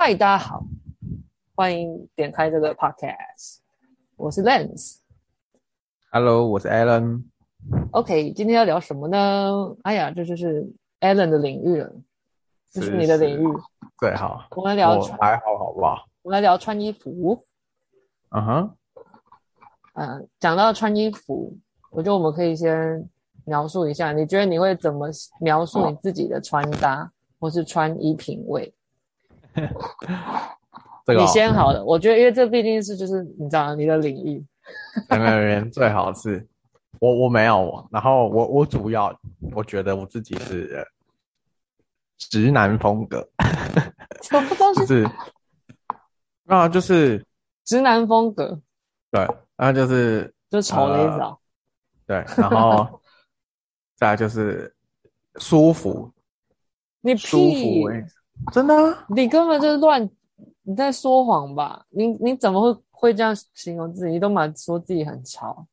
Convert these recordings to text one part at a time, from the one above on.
嗨，大家好，欢迎点开这个 podcast。我是 Lens。Hello，我是 Alan。OK，今天要聊什么呢？哎呀，这就是 Alan 的领域了，这是你的领域。最好，我们聊穿，还好，好不好？我们来聊穿衣服。嗯哼，嗯，讲到穿衣服，我觉得我们可以先描述一下，你觉得你会怎么描述你自己的穿搭，哦、或是穿衣品味？这个、哦、你先好了，我觉得，因为这毕竟是就是你知道你的领域。两个人最好是我我没有，然后我我主要我觉得我自己是直男风格。什么东西？是啊，就是直男风格。对，然后就是就丑的意思啊。对，然后 再来就是舒服。你屁舒服真的、啊？你根本就是乱，你在说谎吧？你你怎么会会这样形容自己？你都蛮说自己很潮。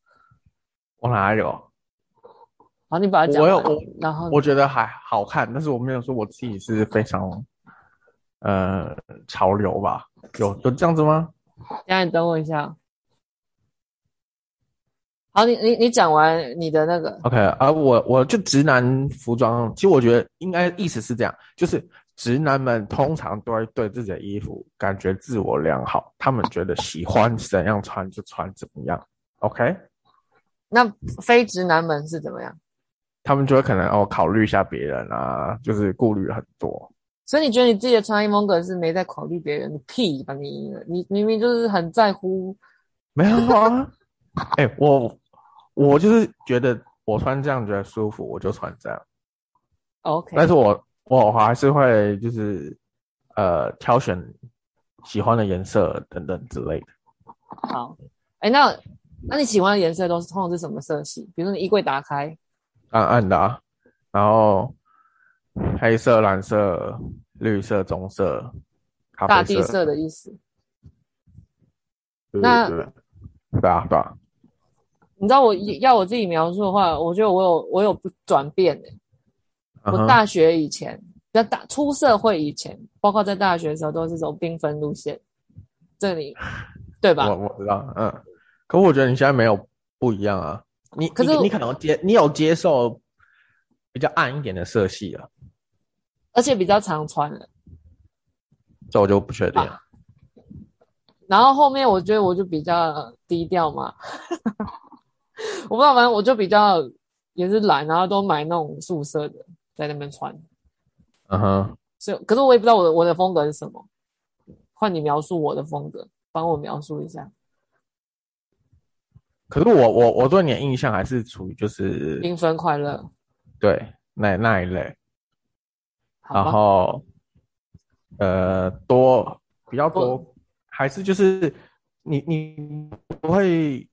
我哪有？好，你把它讲。我有我，然后我觉得还好看，但是我没有说我自己是非常呃潮流吧？有有这样子吗？现在你等我一下。好，你你你讲完你的那个。OK，而、啊、我我就直男服装，其实我觉得应该意思是这样，就是。直男们通常都会对自己的衣服感觉自我良好，他们觉得喜欢怎样穿就穿怎么样。OK？那非直男们是怎么样？他们就会可能哦考虑一下别人啊，就是顾虑很多。所以你觉得你自己的穿衣风格是没在考虑别人？你屁吧你！你明明就是很在乎。没有啊，哎、欸，我我就是觉得我穿这样觉得舒服，我就穿这样。OK。但是我。我还是会就是，呃，挑选喜欢的颜色等等之类的。好，哎、欸，那那你喜欢的颜色都是通常是什么色系？比如说你衣柜打开，暗暗的啊，然后黑色、蓝色、绿色、棕色、咖啡色，大地色的意思。那对啊对啊。你知道我要我自己描述的话，我觉得我有我有不转变的。我大学以前，在大出社会以前，包括在大学的时候，都是走缤纷路线。这里，对吧？我我知道，嗯。可我觉得你现在没有不一样啊。你可是你，你可能接，你有接受比较暗一点的色系啊，而且比较常穿了。这我就不确定了。然后后面我觉得我就比较低调嘛，我不知道，反正我就比较也是懒，然后都买那种素色的。在那边穿，嗯哼，所以可是我也不知道我的我的风格是什么，换你描述我的风格，帮我描述一下。可是我我我对你的印象还是处于就是缤纷快乐，对，那那一类，然后呃多比较多，还是就是你你不会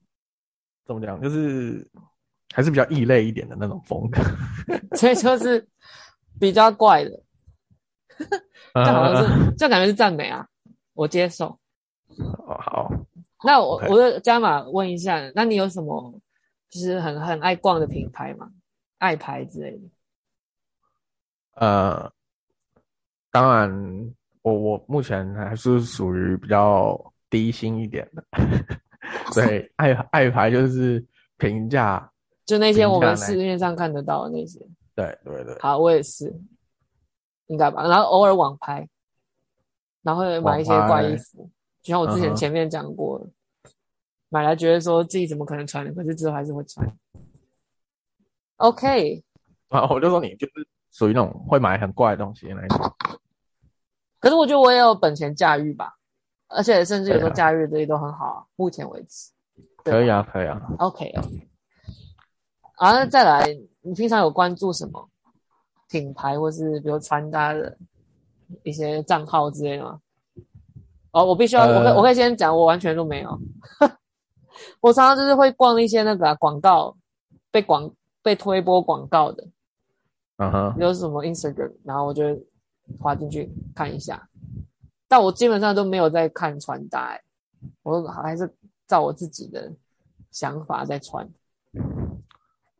怎么讲，就是。还是比较异类一点的那种风格，所以就是比较怪的，这好像是，这感觉是赞美啊，我接受。哦，好。那我我就加码问一下，那你有什么就是很很爱逛的品牌吗？爱牌之类的？呃，当然，我我目前还是属于比较低薪一点的，对，爱爱牌就是平价。就那些我们市面上看得到的那些，对对对。好，我也是，应该吧。然后偶尔网拍，然后会买一些怪衣服，就像我之前前面讲过的，嗯、买来觉得说自己怎么可能穿的，可是之后还是会穿。OK。啊，我就说你就是属于那种会买很怪的东西的那种。可是我觉得我也有本钱驾驭吧，而且甚至有时候驾驭的东西都很好啊。目前为止。可以啊，可以啊。OK 哦。好，那再来，你平常有关注什么品牌，或是比如穿搭的一些账号之类的吗？哦，我必须要，呃、我可以我可以先讲，我完全都没有。我常常就是会逛一些那个广、啊、告，被广被推播广告的，嗯哼，有什么 Instagram，然后我就滑进去看一下。但我基本上都没有在看穿搭、欸，我还是照我自己的想法在穿。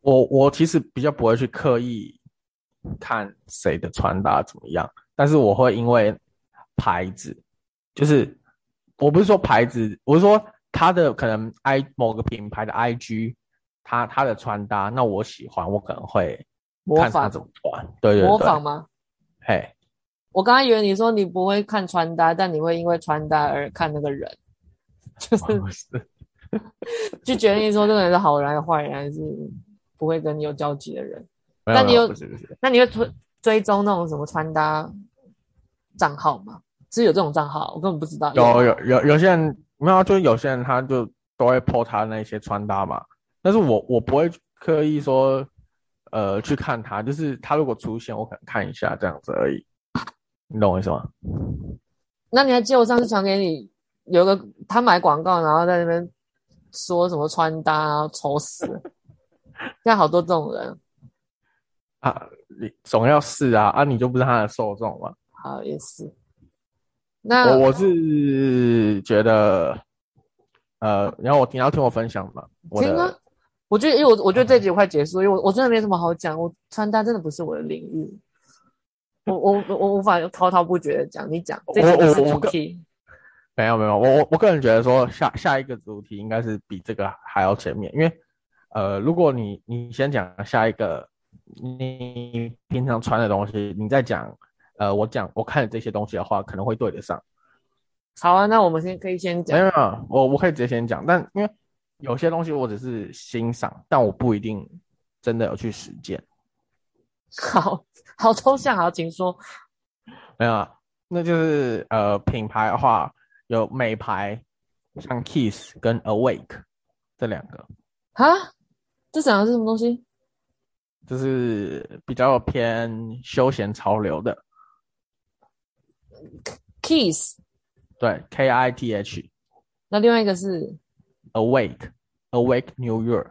我我其实比较不会去刻意看谁的穿搭怎么样，但是我会因为牌子就是我不是说牌子，我是说他的可能 I 某个品牌的 IG，他他的穿搭，那我喜欢，我可能会看他怎么穿。对对对，模仿吗？嘿，我刚刚以为你说你不会看穿搭，但你会因为穿搭而看那个人，就是 就决定说这个人是好人还是坏人，还是不会跟你有交集的人。那你有，那你会追追踪那种什么穿搭账号吗？是有这种账号，我根本不知道。有有有有些人没有，就是有些人他就都会 po 他那些穿搭嘛。但是我我不会刻意说，呃，去看他，就是他如果出现，我可能看一下这样子而已。你懂我意思吗？那你还记得我上次传给你，有一个他买广告，然后在那边说什么穿搭，然后丑死了。现在好多这种人。啊，你总要试啊！啊，你就不是他的受众吗？好，也是。那我我是觉得，呃，然后我你要听我分享吗？听啊！我觉得，因为我我觉得这集快结束，因为我我真的没什么好讲。我穿搭真的不是我的领域，我我我无法滔滔不绝的讲。你讲，这集是主题。没有没有，我我我个人觉得说下下一个主题应该是比这个还要前面，因为呃，如果你你先讲下一个。你平常穿的东西，你再讲，呃，我讲我看的这些东西的话，可能会对得上。好啊，那我们先可以先讲。没有，没有，我我可以直接先讲，但因为有些东西我只是欣赏，但我不一定真的有去实践。好好抽象，好，请说。没有啊，那就是呃，品牌的话有美牌，像 Kiss 跟 Awake 这两个。啊？这讲的是什么东西？就是比较偏休闲潮流的，Kiss，对，K I T H。那另外一个是 Awake，Awake New York。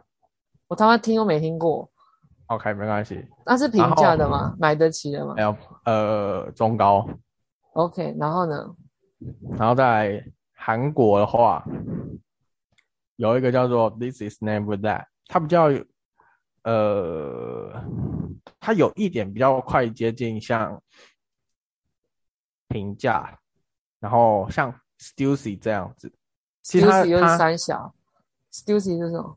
我他妈听都没听过。OK，没关系。那是平价的吗？买得起的吗？没有，呃，中高。OK，然后呢？然后在韩国的话，有一个叫做 This is never that，它比较。呃，它有一点比较快接近像平价，然后像 Stussy 这样子。Stussy 又是三小，Stussy 是什么？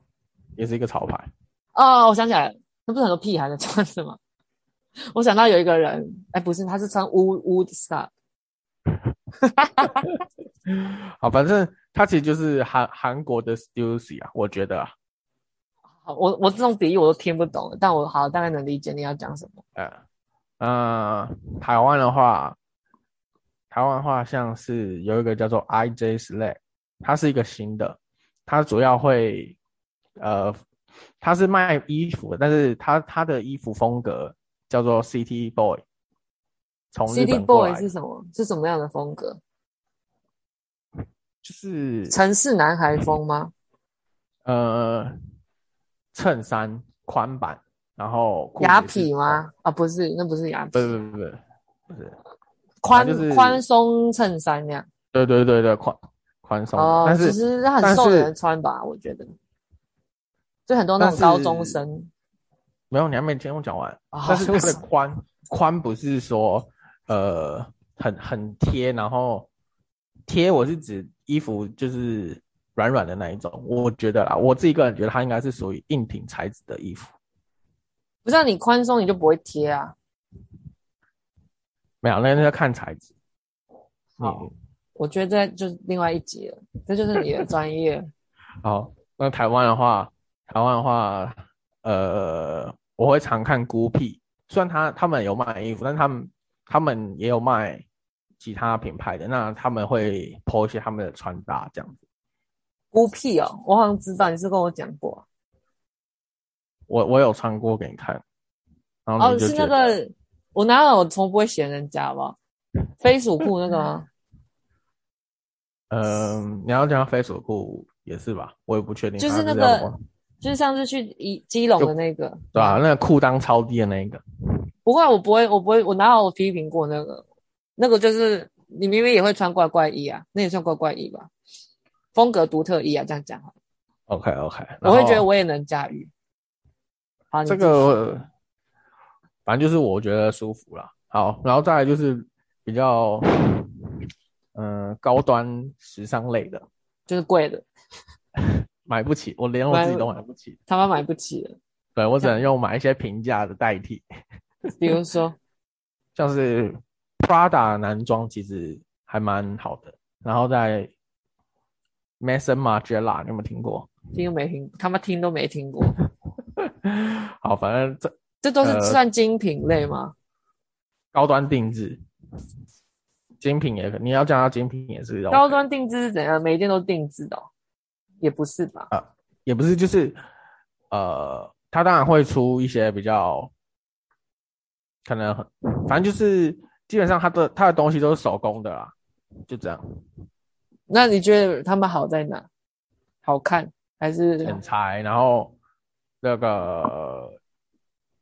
也是一个潮牌。哦，我想起来了，那不是很多屁孩的穿是吗？我想到有一个人，哎，不是，他是穿 Wood Woodstock。好，反正他其实就是韩韩国的 Stussy 啊，我觉得啊。我我这种比喻我都听不懂，但我好大概能理解你要讲什么。呃，呃，台湾的话，台湾的话像是有一个叫做 IJ Slay，它是一个新的，它主要会，呃，它是卖衣服，但是它它的衣服风格叫做 City Boy。从 City Boy 是什么？是什么样的风格？就是城市男孩风吗？呃。衬衫宽版，然后雅痞吗？啊，不是，那不是雅痞，不是不是不是宽宽松衬衫那样。对对对对，宽宽松。哦，但是其实它很受人穿吧？我觉得，就很多那种高中生。没有，你还没听我讲完。哦、但是它的宽宽不是说呃很很贴，然后贴我是指衣服就是。软软的那一种，我觉得啦，我自己个人觉得它应该是属于硬挺材质的衣服。不像你宽松，你就不会贴啊？没有，那那要看材质。好，嗯、我觉得这就是另外一集了，这就是你的专业。好，那台湾的话，台湾的话，呃，我会常看孤僻，虽然他他们有卖衣服，但他们他们也有卖其他品牌的，那他们会 po 一些他们的穿搭这样子。孤僻哦，我好像知道，你是跟我讲过。我我有穿过给你看。然后哦，是那个，我哪有，我从不会嫌人家吧？飞鼠裤那个吗？嗯、呃，你要讲飞鼠裤也是吧？我也不确定。就是那个，就是上次去一基隆的那个。对啊，那个裤裆超低的那个。不会，我不会，我不会，我哪有批评过那个？那个就是你明明也会穿怪怪衣啊，那也算怪怪衣吧？风格独特一啊，这样讲 OK OK，我会觉得我也能驾驭。好，这个反正就是我觉得舒服啦。好，然后再来就是比较，嗯、呃高端时尚类的，就是贵的，买不起，我连我自己都买不起，他们买不起了。对，我只能用买一些平价的代替，比如说？像是 Prada 男装其实还蛮好的，然后在 Maison Margiela 你有没有听过？听都没听，他们听都没听过。好，反正这这都是算精品类吗？呃、高端定制，精品也可，你要讲到精品也是、OK。高端定制是怎样？每一件都定制的、哦？也不是吧？呃，也不是，就是呃。他当然会出一些比较可能很，反正就是基本上他的他的东西都是手工的啦，就这样。那你觉得他们好在哪？好看还是剪裁？然后那个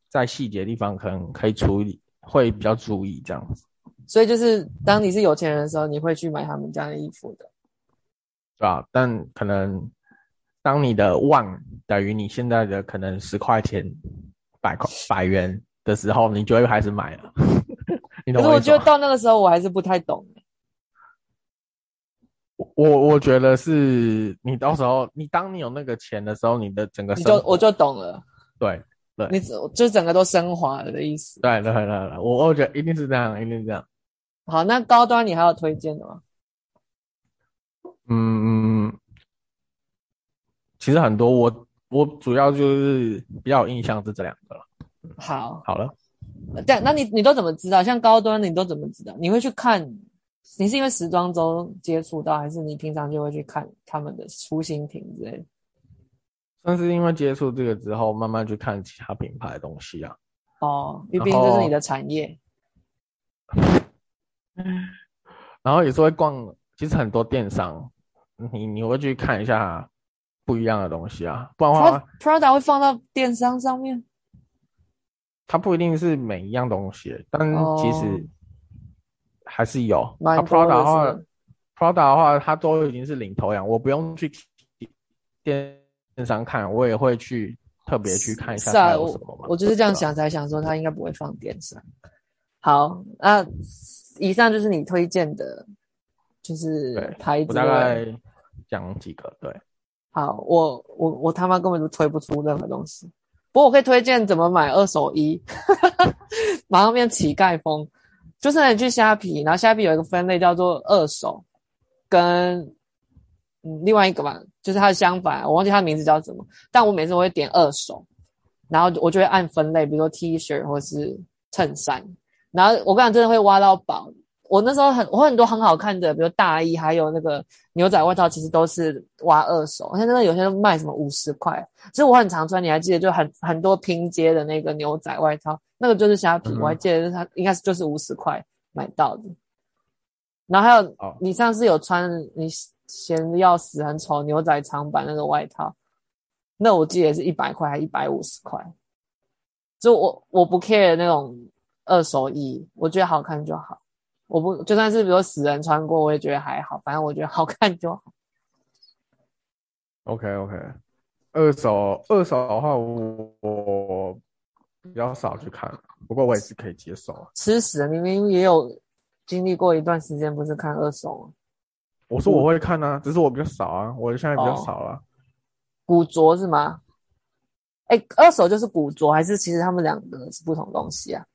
在细节地方可能可以处理，会比较注意这样子。所以就是当你是有钱人的时候，你会去买他们家的衣服的，对吧？但可能。当你的万等于你现在的可能十块钱、百块、百元的时候，你就会开始买了。可是我觉得到那个时候，我还是不太懂。我我觉得是你到时候，你当你有那个钱的时候，你的整个你就我就懂了。对对，你就整个都升华了的意思。对对对对，我我觉得一定是这样，一定是这样。好，那高端你还有推荐的吗？嗯。其实很多，我我主要就是比较有印象是这两个了。好，好了，这样，那你你都怎么知道？像高端，你都怎么知道？你会去看？你是因为时装周接触到，还是你平常就会去看他们的出新品之类的？算是因为接触这个之后，慢慢去看其他品牌的东西啊。哦，因为毕竟这是你的产业。然后有时候会逛，其实很多电商，你你会去看一下。不一样的东西啊，不然的话，Prada 会放到电商上面。它不一定是每一样东西，但其实还是有。那、oh, 啊、Prada 的话，Prada 的话，它都已经是领头羊，我不用去电电商看，我也会去特别去看一下它有什么。是啊，我我就是这样想才想说，它应该不会放电商。好，那以上就是你推荐的，就是牌子。我大概讲几个，对。好，我我我他妈根本就推不出任何东西。不过我可以推荐怎么买二手衣，马上变乞丐风。就是你去虾皮，然后虾皮有一个分类叫做二手，跟嗯另外一个吧，就是它的相反，我忘记它的名字叫什么。但我每次我会点二手，然后我就会按分类，比如说 T 恤或是衬衫，然后我跟你讲真的会挖到宝。我那时候很，我很多很好看的，比如大衣，还有那个牛仔外套，其实都是挖二手。现在真的有些都卖什么五十块，其实我很常穿，你还记得就很很多拼接的那个牛仔外套，那个就是虾皮，嗯、我还记得它应该是就是五十块买到的。然后还有、哦、你上次有穿你嫌的要死很丑牛仔长版那个外套，那我记得是一百块还一百五十块。就我我不 care 那种二手衣，我觉得好看就好。我不就算是比如死人穿过，我也觉得还好，反正我觉得好看就好。OK OK，二手二手的话我，我比较少去看，不过我也是可以接受。吃屎！明明也有经历过一段时间，不是看二手吗？我说我会看啊，只是我比较少啊，我现在比较少了、啊。古着是吗？哎、欸，二手就是古着，还是其实他们两个是不同东西啊？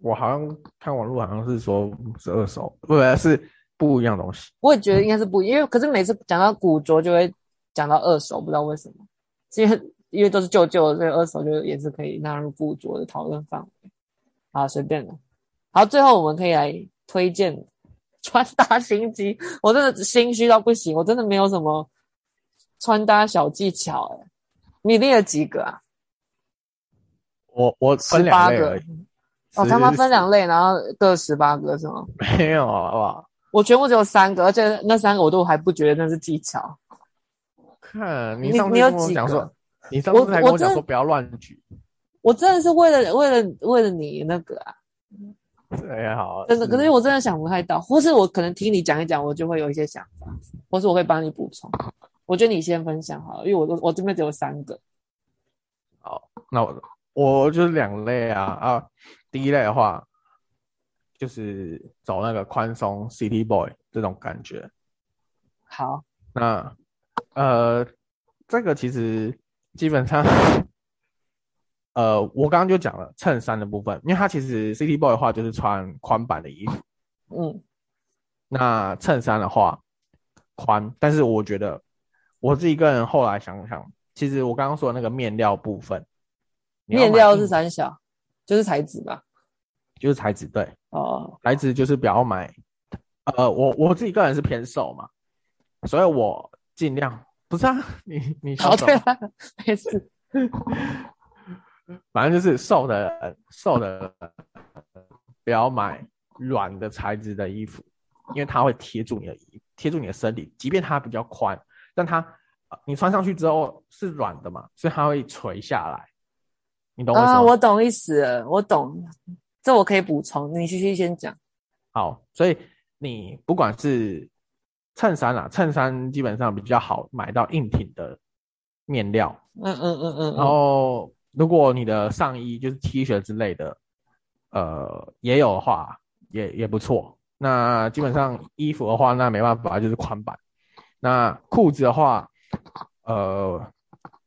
我好像看网络，好像是说是二手，不是，是不一样东西。我也觉得应该是不一样，因为可是每次讲到古着就会讲到二手，不知道为什么，因为因为都是旧旧的，所以二手就也是可以纳入古着的讨论范围。好，随便了。好，最后我们可以来推荐穿搭心机。我真的心虚到不行，我真的没有什么穿搭小技巧哎。你列了几个啊？我我分两类而已。哦，他们分两类，然后各十八个是吗？没有，好不好？我全部只有三个，而且那三个我都还不觉得那是技巧。看你上次跟我讲说，你上次还跟我讲说不要乱举。我真的是为了为了为了你那个啊。对，好。真的，可是我真的想不太到，或是我可能听你讲一讲，我就会有一些想法，或是我会帮你补充。我觉得你先分享好了，因为我我这边只有三个。好，那我我就是两类啊啊。第一类的话，就是走那个宽松 City Boy 这种感觉。好，那呃，这个其实基本上，呃，我刚刚就讲了衬衫的部分，因为它其实 City Boy 的话就是穿宽版的衣服，嗯，那衬衫的话宽，但是我觉得我自己个人后来想想，其实我刚刚说的那个面料部分，面料是三小，就是材质吧，就是材质，对，哦，材质就是不要买，呃，我我自己个人是偏瘦嘛。所以我尽量不是啊，你你好对啊，没事，反正就是瘦的人瘦的人不要买软的材质的衣服，因为它会贴住你的衣，贴住你的身体，即便它比较宽，但它你穿上去之后是软的嘛，所以它会垂下来。你懂我意思吗？啊，我懂意思了，我懂，这我可以补充，你继续先讲。好，所以你不管是。衬衫啊，衬衫基本上比较好买到硬挺的面料。嗯嗯嗯嗯。然后，如果你的上衣就是 T 恤之类的，呃，也有的话，也也不错。那基本上衣服的话，那没办法，就是宽版。那裤子的话，呃，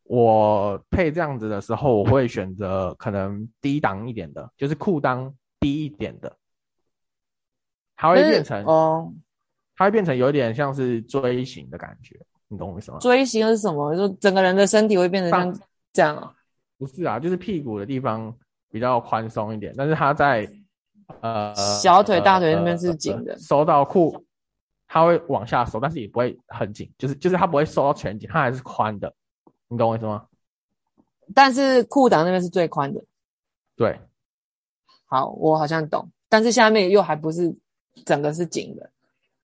我配这样子的时候，我会选择可能低档一点的，就是裤裆低一点的，它会变成哦。它会变成有点像是锥形的感觉，你懂我意思吗？锥形是什么？就整个人的身体会变成像这样啊？不是啊，就是屁股的地方比较宽松一点，但是它在呃小腿、大腿那边是紧的，收到裤，它会往下收，但是也不会很紧，就是就是它不会收到全紧，它还是宽的，你懂我意思吗？但是裤裆那边是最宽的，对。好，我好像懂，但是下面又还不是整个是紧的。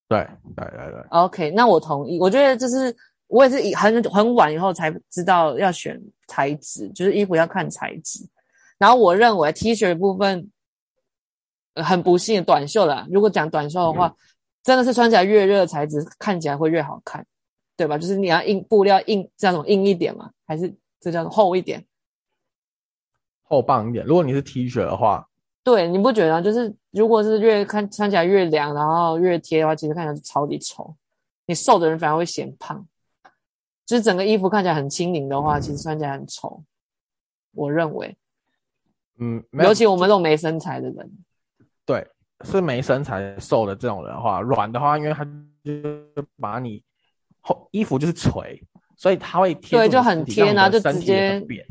对对对对，OK，那我同意。我觉得就是我也是很很晚以后才知道要选材质，就是衣服要看材质。然后我认为 T 恤的部分很不幸，短袖啦。如果讲短袖的话，嗯、真的是穿起来越热，材质看起来会越好看，对吧？就是你要硬布料硬这种硬一点嘛，还是这叫做厚一点？厚棒一点。如果你是 T 恤的话。对，你不觉得？就是如果是越看穿起来越凉，然后越贴的话，其实看起来超级丑。你瘦的人反而会显胖。就是整个衣服看起来很轻盈的话，其实穿起来很丑。我认为，嗯，尤其我们这种没身材的人，对，是没身材瘦的这种人的话，软的话，因为他就把你后衣服就是垂，所以它会贴，对，就很贴，然后就直接变。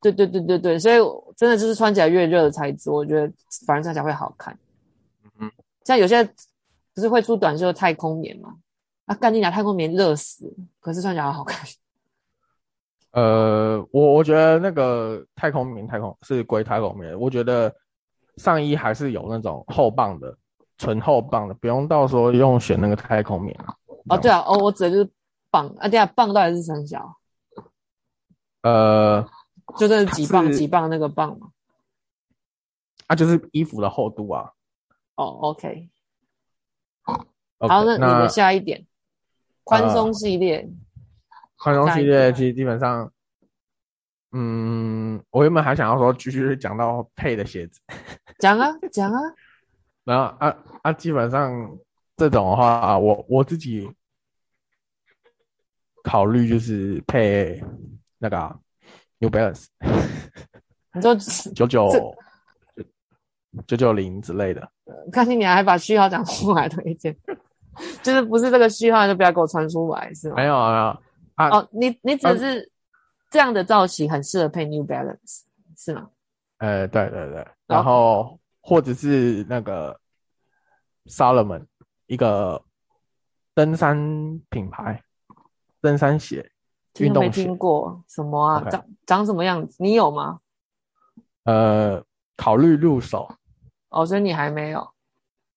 对对对对对，所以真的就是穿起来越热的材质，我觉得反而穿起来会好看。嗯，像有些不是会出短袖的太空棉嘛？啊，干你娘太空棉热死，可是穿起来好看。呃，我我觉得那个太空棉，太空是归太空棉。我觉得上衣还是有那种厚棒的，纯厚棒的，不用到时候用选那个太空棉。哦，对啊，哦，我指的就是棒啊，对啊，棒到底是三小？呃。就是几磅几磅那个磅嘛，啊，就是衣服的厚度啊。哦，OK。Okay, 好，那你的下一点，宽松系列。宽松系列其实基本上，嗯，我原本还想要说继续讲到配的鞋子。讲啊，讲啊。然后啊啊，基本上这种的话啊，我我自己考虑就是配那个、啊。New Balance，你说 九九九九零之类的，看见你还把序号讲出来推荐，就是不是这个序号就不要给我传出来，是吗？没有啊，没有啊。哦，你你只是这样的造型很适合配 New Balance，是吗？呃，对对对，然后或者是那个 Salomon 一个登山品牌，登山鞋。听都没听过什么啊.长长什么样子？你有吗？呃，考虑入手。哦，所以你还没有。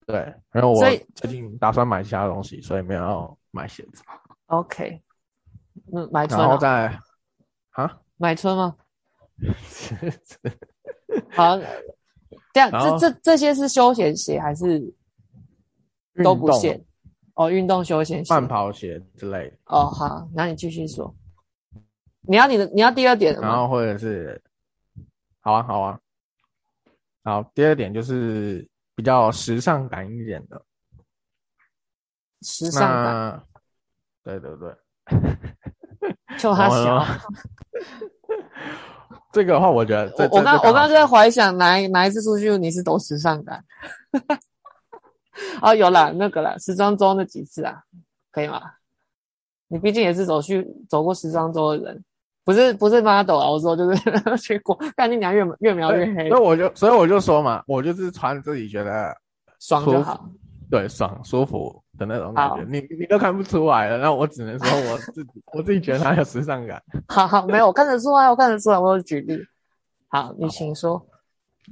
对，然后我最近打算买其他东西，所以没有要买鞋子。OK，嗯，买春。然后再啊？买春吗？好，这样这这这些是休闲鞋还是都不限？哦，运动休闲鞋、慢跑鞋之类的。哦，好，那你继续说。你要你的，你要第二点，然后或者是，好啊，好啊，好，第二点就是比较时尚感一点的。时尚感。对对对。就他小。这个的话，我觉得我刚我刚刚就在怀想哪一哪一次出去你是走时尚感。哦，有啦，那个啦，时装周那几次啊，可以吗？你毕竟也是走去走过时装周的人，不是不是 model 啊，我说就是 去过，看你俩越越描越黑。所以我就所以我就说嘛，我就是穿自己觉得爽就好，对，爽舒服的那种感觉，你你都看不出来了，那我只能说我自己 我自己觉得它有时尚感。好好，没有，我看得出来，我看得出来，我有举例。好，你请说。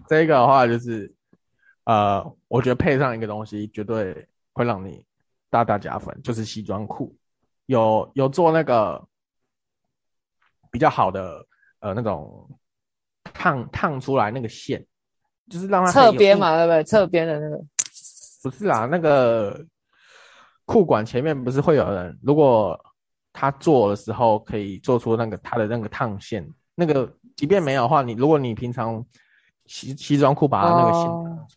这个的话就是。呃，我觉得配上一个东西绝对会让你大大加分，就是西装裤，有有做那个比较好的呃那种烫烫出来那个线，就是让它侧边嘛，对不对？侧边的那个不是啊，那个裤管前面不是会有人，如果他做的时候可以做出那个他的那个烫线，那个即便没有的话，你如果你平常。西西装裤把它那个线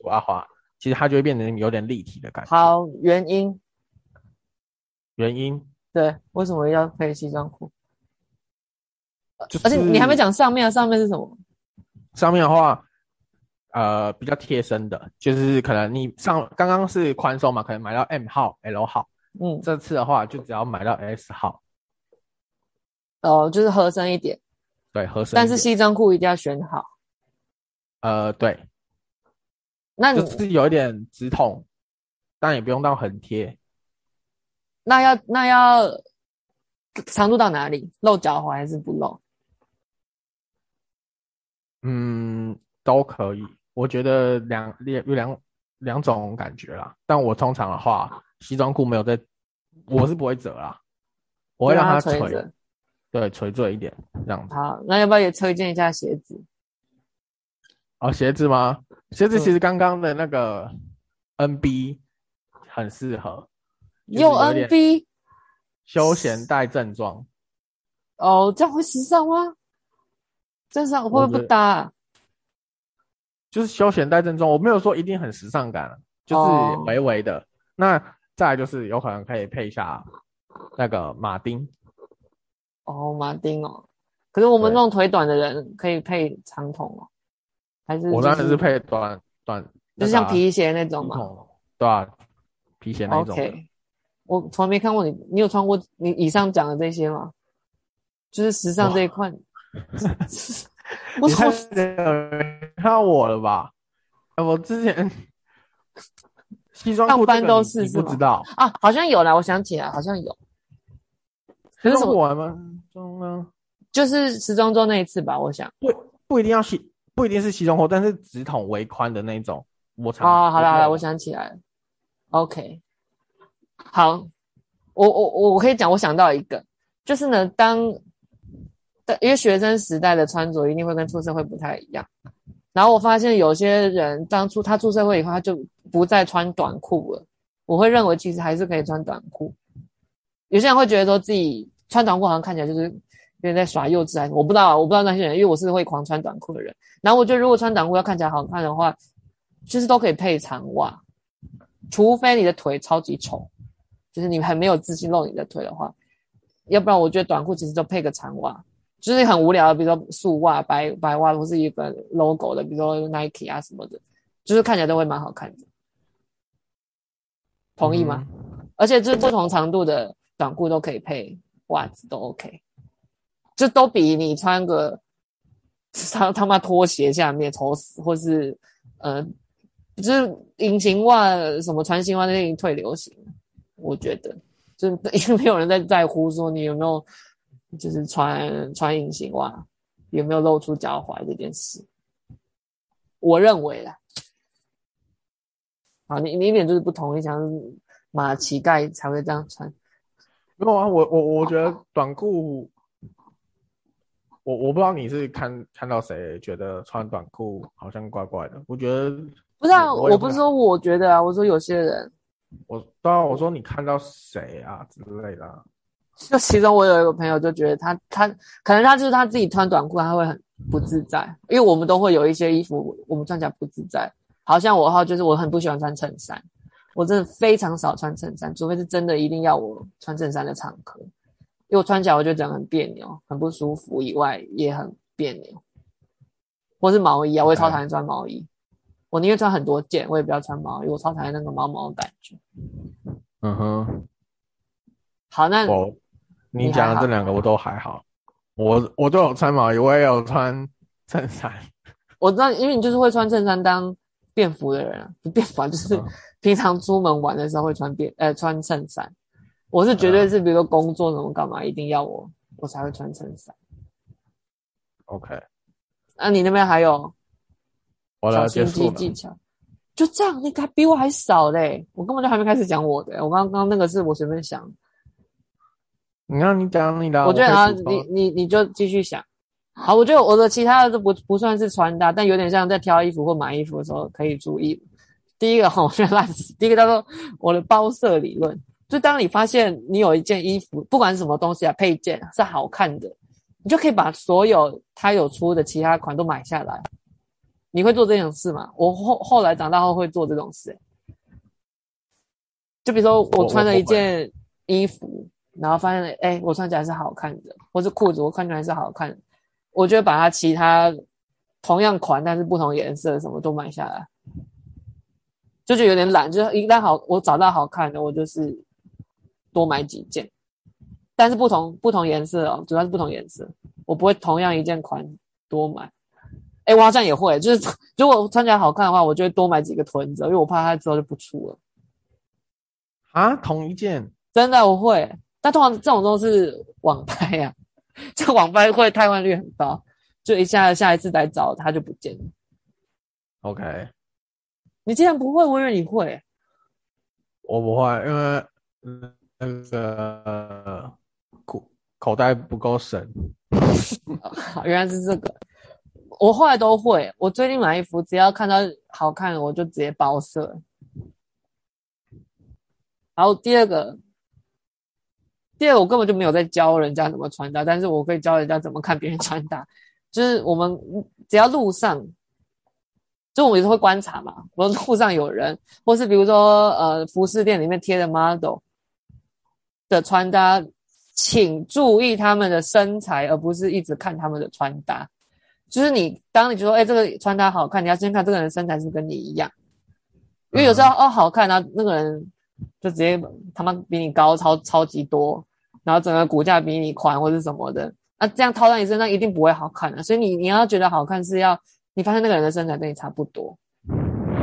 画画，哦、其实它就会变成有点立体的感觉。好，原因，原因，对，为什么要配西装裤？就是、而且你还没讲上面，上面是什么？上面的话，呃，比较贴身的，就是可能你上刚刚是宽松嘛，可能买到 M 号、L 号，嗯，这次的话就只要买到 S 号。哦，就是合身一点。对，合身。但是西装裤一定要选好。呃，对，那你就是有一点直筒，但也不用到很贴。那要那要长度到哪里？露脚踝还是不露？嗯，都可以。我觉得两两有两两种感觉啦。但我通常的话，西装裤没有在，我是不会折啦，我会让它垂，它对，垂坠一点这样子。好，那要不要也推荐一下鞋子？哦，鞋子吗？鞋子其实刚刚的那个 NB 很适合，用 NB 休闲带正装。哦，这样会时尚吗？正常会不会不搭啊？就是休闲带正装，我没有说一定很时尚感，就是微微的。Oh. 那再来就是有可能可以配一下那个马丁。哦，马丁哦，可是我们那种腿短的人可以配长筒哦。还是、就是、我当时是配短短，就是像皮鞋那种嘛，对啊，皮鞋那种。OK，我从来没看过你，你有穿过你以上讲的这些吗？就是时尚这一块，你太看我了吧？我之前西装上班都是是不知道啊，好像有啦，我想起来好像有。可是什么吗？中呢？就是时装周那一次吧，我想。不不一定要西。不一定是西装裤，但是直筒围宽的那种。我操！哦，好了好了，我想起来了。OK，好，我我我我可以讲，我想到一个，就是呢，当，因为学生时代的穿着一定会跟出社会不太一样。然后我发现有些人当初他出社会以后，他就不再穿短裤了。我会认为其实还是可以穿短裤。有些人会觉得说自己穿短裤好像看起来就是。有点在耍幼稚还是我不知道啊，我不知道那些人，因为我是会狂穿短裤的人。然后我觉得，如果穿短裤要看起来好看的话，其实都可以配长袜，除非你的腿超级丑，就是你很没有自信露你的腿的话，要不然我觉得短裤其实就配个长袜，就是很无聊的，比如说素袜、白白袜，或是一个 logo 的，比如说 Nike 啊什么的，就是看起来都会蛮好看的。同意吗？嗯、而且就是不同长度的短裤都可以配袜子，都 OK。就都比你穿个 他他妈拖鞋下面丑死，或是呃，就是隐形袜什么穿新袜那已经退流行，我觉得。就因为没有人在在乎说你有没有就是穿 穿隐形袜有没有露出脚踝这件事，我认为啦，啊，你你一点就是不同意，像马乞丐才会这样穿，没有啊，我我我觉得短裤。我我不知道你是看看到谁觉得穿短裤好像怪怪的，我觉得不是啊，我，我不是说我觉得啊，我说有些人，我当然我说你看到谁啊之类的，啊，就其中我有一个朋友就觉得他他可能他就是他自己穿短裤他会很不自在，因为我们都会有一些衣服我们穿起来不自在，好像我的话就是我很不喜欢穿衬衫，我真的非常少穿衬衫，除非是真的一定要我穿衬衫的场合，因为我穿起来我就觉得很别扭，很不舒服，以外也很别扭。或是毛衣啊，我也超讨厌穿毛衣，我宁愿穿很多件，我也不要穿毛衣，我超讨厌那个毛毛的感觉。嗯哼，好，那我你讲的这两个我都还好，我我都有穿毛衣，我也有穿衬衫。我知道，因为你就是会穿衬衫当便服的人啊，不便服啊，就是平常出门玩的时候会穿便呃穿衬衫。我是绝对是，比如说工作什么干嘛，一定要我我才会穿衬衫。OK，那你那边还有？我的结束技巧，就这样，你还比我还少嘞！我根本就还没开始讲我的，我刚刚那个是我随便想。你让你讲你的，我觉得啊，你你你就继续想。好，我觉得我的其他的都不不算是穿搭，但有点像在挑衣服或买衣服的时候可以注意。第一个哈，我觉得烂死。第一个叫做我的包色理论，就当你发现你有一件衣服，不管是什么东西啊，配件是好看的，你就可以把所有它有出的其他款都买下来。你会做这种事吗？我后后来长大后会做这种事，欸，就比如说我穿了一件衣服，然后发现哎，欸，我穿起来是好看的，或是裤子我穿起来是好看的。我就把它其他同样款但是不同颜色什么都买下来，就觉得有点懒，就是一旦好我找到好看的，我就是多买几件，但是不同不同颜色哦，主要是不同颜色，我不会同样一件款多买。哎，我好像也会，就是如果穿起来好看的话，我就会多买几个囤着，因为我怕它之后就不出了。啊，同一件？真的我会，但通常这种都是网拍呀。这网拍会汰换率很高，就一下下一次来找它就不见了。OK，你竟然不会，我以为你会。我不会，因为那个口口袋不够深。原来是这个，我后来都会。我最近买衣服，只要看到好看，我就直接包色。然后第二个。第二个，我根本就没有在教人家怎么穿搭，但是我可以教人家怎么看别人穿搭。就是我们只要路上，就我们也是会观察嘛。我路上有人，或是比如说呃服饰店里面贴的 model 的穿搭，请注意他们的身材，而不是一直看他们的穿搭。就是你当你觉得哎这个穿搭好看，你要先看这个人身材是不是跟你一样，因为有时候哦好看啊，那个人就直接他妈比你高超超级多。然后整个骨架比你宽或者什么的，那、啊、这样套在你身上一定不会好看的。所以你你要觉得好看，是要你发现那个人的身材跟你差不多。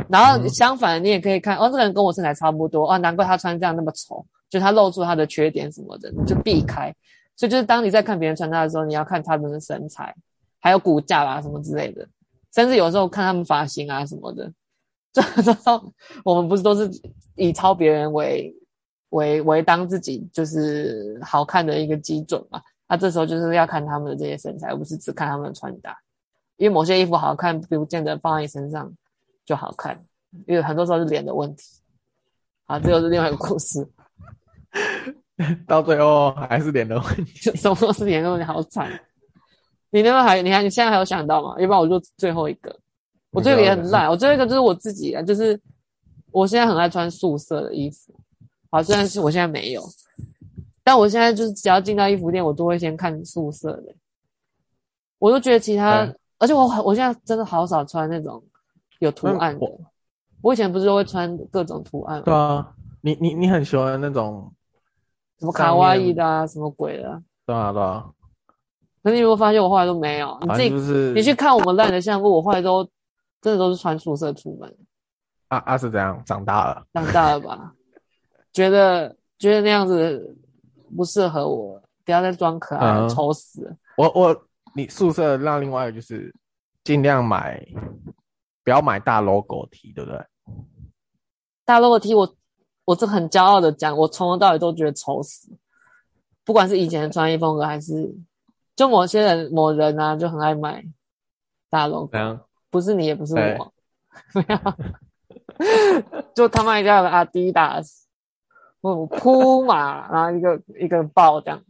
然后相反，你也可以看哦，这个人跟我身材差不多哦，难怪他穿这样那么丑，就他露出他的缺点什么的，你就避开。所以就是当你在看别人穿搭的时候，你要看他们的身材，还有骨架啦什么之类的，甚至有时候看他们发型啊什么的。这时候我们不是都是以抄别人为。为为当自己就是好看的一个基准嘛，那这时候就是要看他们的这些身材，而不是只看他们的穿搭，因为某些衣服好看，不见得放在你身上就好看，因为很多时候是脸的问题。好，这又是另外一个故事，到最后还是脸的问题，什么都是脸的问题，好惨。你那边还，你还，你现在还有想到吗？要不然我就最后一个，我这个也很烂，我最后一个就是我自己啊，就是我现在很爱穿素色的衣服。好，虽然是我现在没有，但我现在就是只要进到衣服店，我都会先看素色的。我都觉得其他，嗯、而且我我现在真的好少穿那种有图案的。我，我以前不是都会穿各种图案吗？对啊，你你你很喜欢那种什么卡哇伊的啊，什么鬼的？对啊对啊。可是你有没有发现我后来都没有？你自己、就是、你去看我们烂的相簿，我后来都真的都是穿宿舍出门。啊啊是这样，长大了，长大了吧？觉得觉得那样子不适合我，不要再装可爱了，丑、嗯、死！我我你宿舍那另外一个就是尽量买，不要买大 logo T，对不对？大 logo T，我我这很骄傲的讲，我从头到尾都觉得丑死。不管是以前的穿衣风格，还是就某些人某人啊，就很爱买大 logo，嗯、不是你，也不是我，没有，就他妈一定要有阿迪达斯。我，铺嘛，然后一个一个爆这样，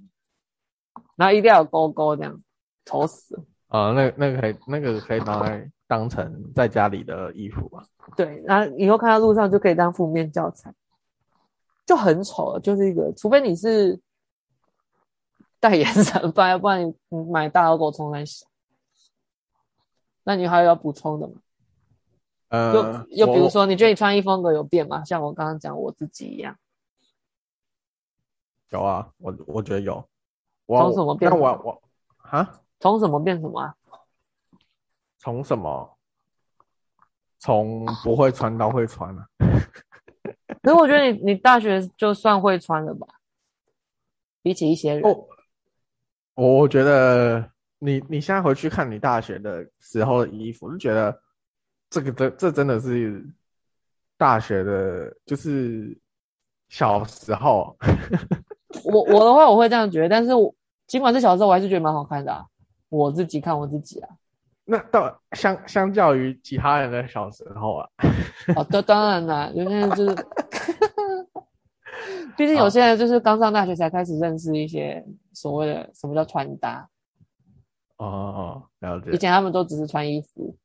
然后一定要有勾勾这样，丑死了。啊，那那个可以，那个可以拿来当成在家里的衣服吧。对，然后以后看到路上就可以当负面教材，就很丑，就是一个，除非你是代言人，不然不然你买大 logo 冲来洗。那你还有要补充的吗？呃，又又比如说，你觉得你穿衣风格有变吗？像我刚刚讲我自己一样。有啊，我我觉得有。从什么变？那我我啊？从什么变什么啊？从什么？从不会穿到会穿啊？可是我觉得你 你大学就算会穿了吧？比起一些人，我我觉得。你你现在回去看你大学的时候的衣服，就觉得这个这这真的是大学的，就是小时候。我我的话我会这样觉得，但是我尽管是小时候，我还是觉得蛮好看的啊。我自己看我自己啊。那到相相较于其他人的小时候啊，哦，当当然啦，有些人就是，毕竟有些人就是刚上大学才开始认识一些所谓的什么叫穿搭。哦哦，了解。以前他们都只是穿衣服，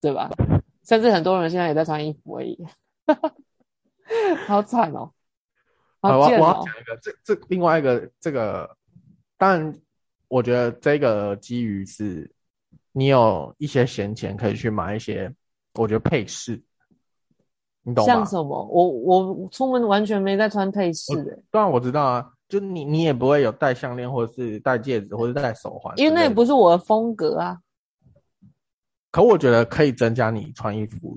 对吧？甚至很多人现在也在穿衣服而已，好惨哦！好贱哦！我我要讲一个，这这另外一个这个，当然，我觉得这个基于是，你有一些闲钱可以去买一些，我觉得配饰，你懂吗？像什么？我我出门完全没在穿配饰的。当然我知道啊。就你，你也不会有戴项链，或者是戴戒指，或者戴手环，因为那也不是我的风格啊。可我觉得可以增加你穿衣服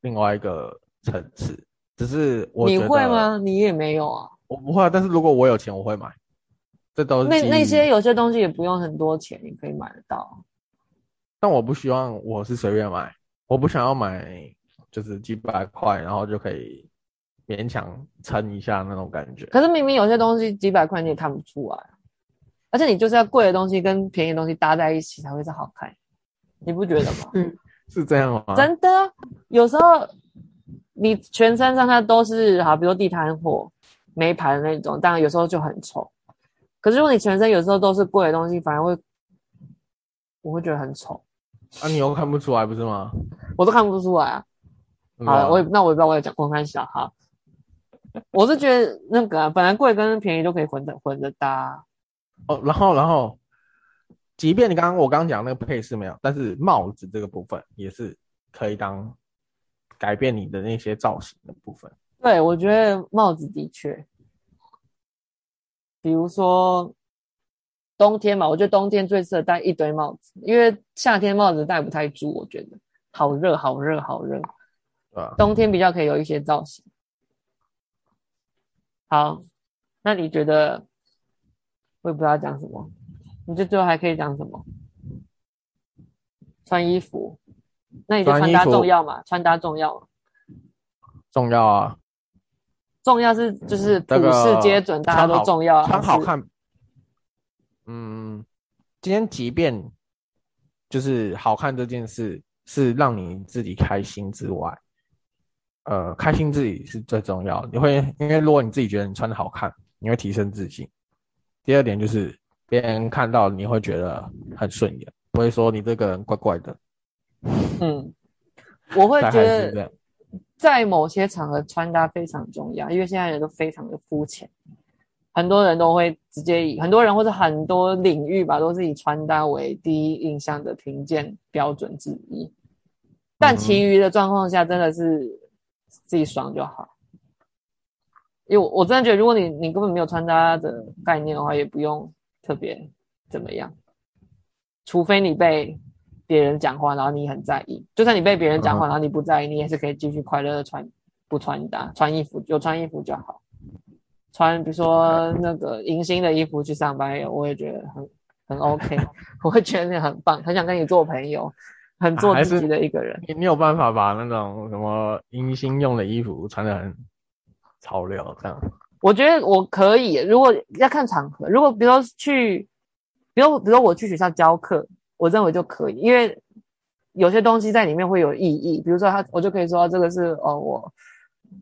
另外一个层次，只是我。你会吗？你也没有啊。我不会，但是如果我有钱，我会买。这都是那那些有些东西也不用很多钱，你可以买得到。但我不希望我是随便买，我不想要买就是几百块，然后就可以。勉强撑一下那种感觉，可是明明有些东西几百块你也看不出来，而且你就是要贵的东西跟便宜的东西搭在一起才会是好看，你不觉得吗？嗯，是这样吗？真的，有时候你全身上下都是好，比如地摊货、没牌的那种，当然有时候就很丑。可是如果你全身有时候都是贵的东西，反而会我会觉得很丑。啊，你又看不出来不是吗？我都看不出来啊。好，我也那我也不知道我在讲公开小哈。我是觉得那个、啊、本来贵跟便宜都可以混着混着搭哦，然后然后，即便你刚刚我刚刚讲那个配饰没有，但是帽子这个部分也是可以当改变你的那些造型的部分。对，我觉得帽子的确，比如说冬天嘛，我觉得冬天最适合戴一堆帽子，因为夏天帽子戴不太住，我觉得好热好热好热。啊，冬天比较可以有一些造型。好，那你觉得我也不知道讲什么，你这最后还可以讲什么？穿衣服，那你觉得穿搭重要吗？穿搭重要吗？重要啊，重要是就是普世皆准，大家都重要啊，穿好看。嗯，今天即便就是好看这件事是让你自己开心之外。呃，开心自己是最重要的。你会因为如果你自己觉得你穿的好看，你会提升自信。第二点就是别人看到你会觉得很顺眼，不会说你这个人怪怪的。嗯，我会觉得在某些场合穿搭非常重要，因为现在人都非常的肤浅，很多人都会直接以很多人或者很多领域吧，都是以穿搭为第一印象的评鉴标准之一。但其余的状况下，真的是。自己爽就好，因为我我真的觉得，如果你你根本没有穿搭的概念的话，也不用特别怎么样，除非你被别人讲话，然后你很在意。就算你被别人讲话，然后你不在意，你也是可以继续快乐的穿不穿搭，穿衣服有穿衣服就好。穿比如说那个迎新的衣服去上班，我也觉得很很 OK，我会觉得你很棒，很想跟你做朋友。很做自己的一个人，你你有办法把那种什么迎新用的衣服穿的很潮流这样？我觉得我可以，如果要看场合，如果比如说去，比如比如说我去学校教课，我认为就可以，因为有些东西在里面会有意义，比如说他，我就可以说这个是哦，我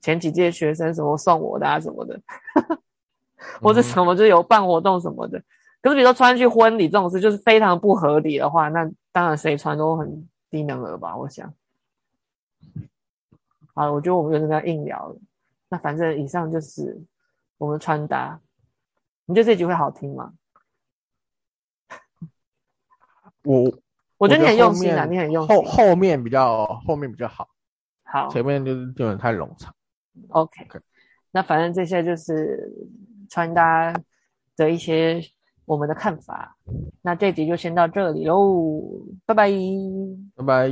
前几届学生什么送我的啊什么的，或者什么就有办活动什么的。可是比如说穿去婚礼这种事，就是非常不合理的话，那当然谁穿都很低能儿吧，我想。好，我觉得我们就是在硬聊了。那反正以上就是我们穿搭。你觉得这句会好听吗？我我觉得你很用心啊，你很用心。后后面比较后面比较好，好，前面就是有点太冗长。OK，, okay. 那反正这些就是穿搭的一些我们的看法。那这集就先到这里喽，拜拜，拜拜。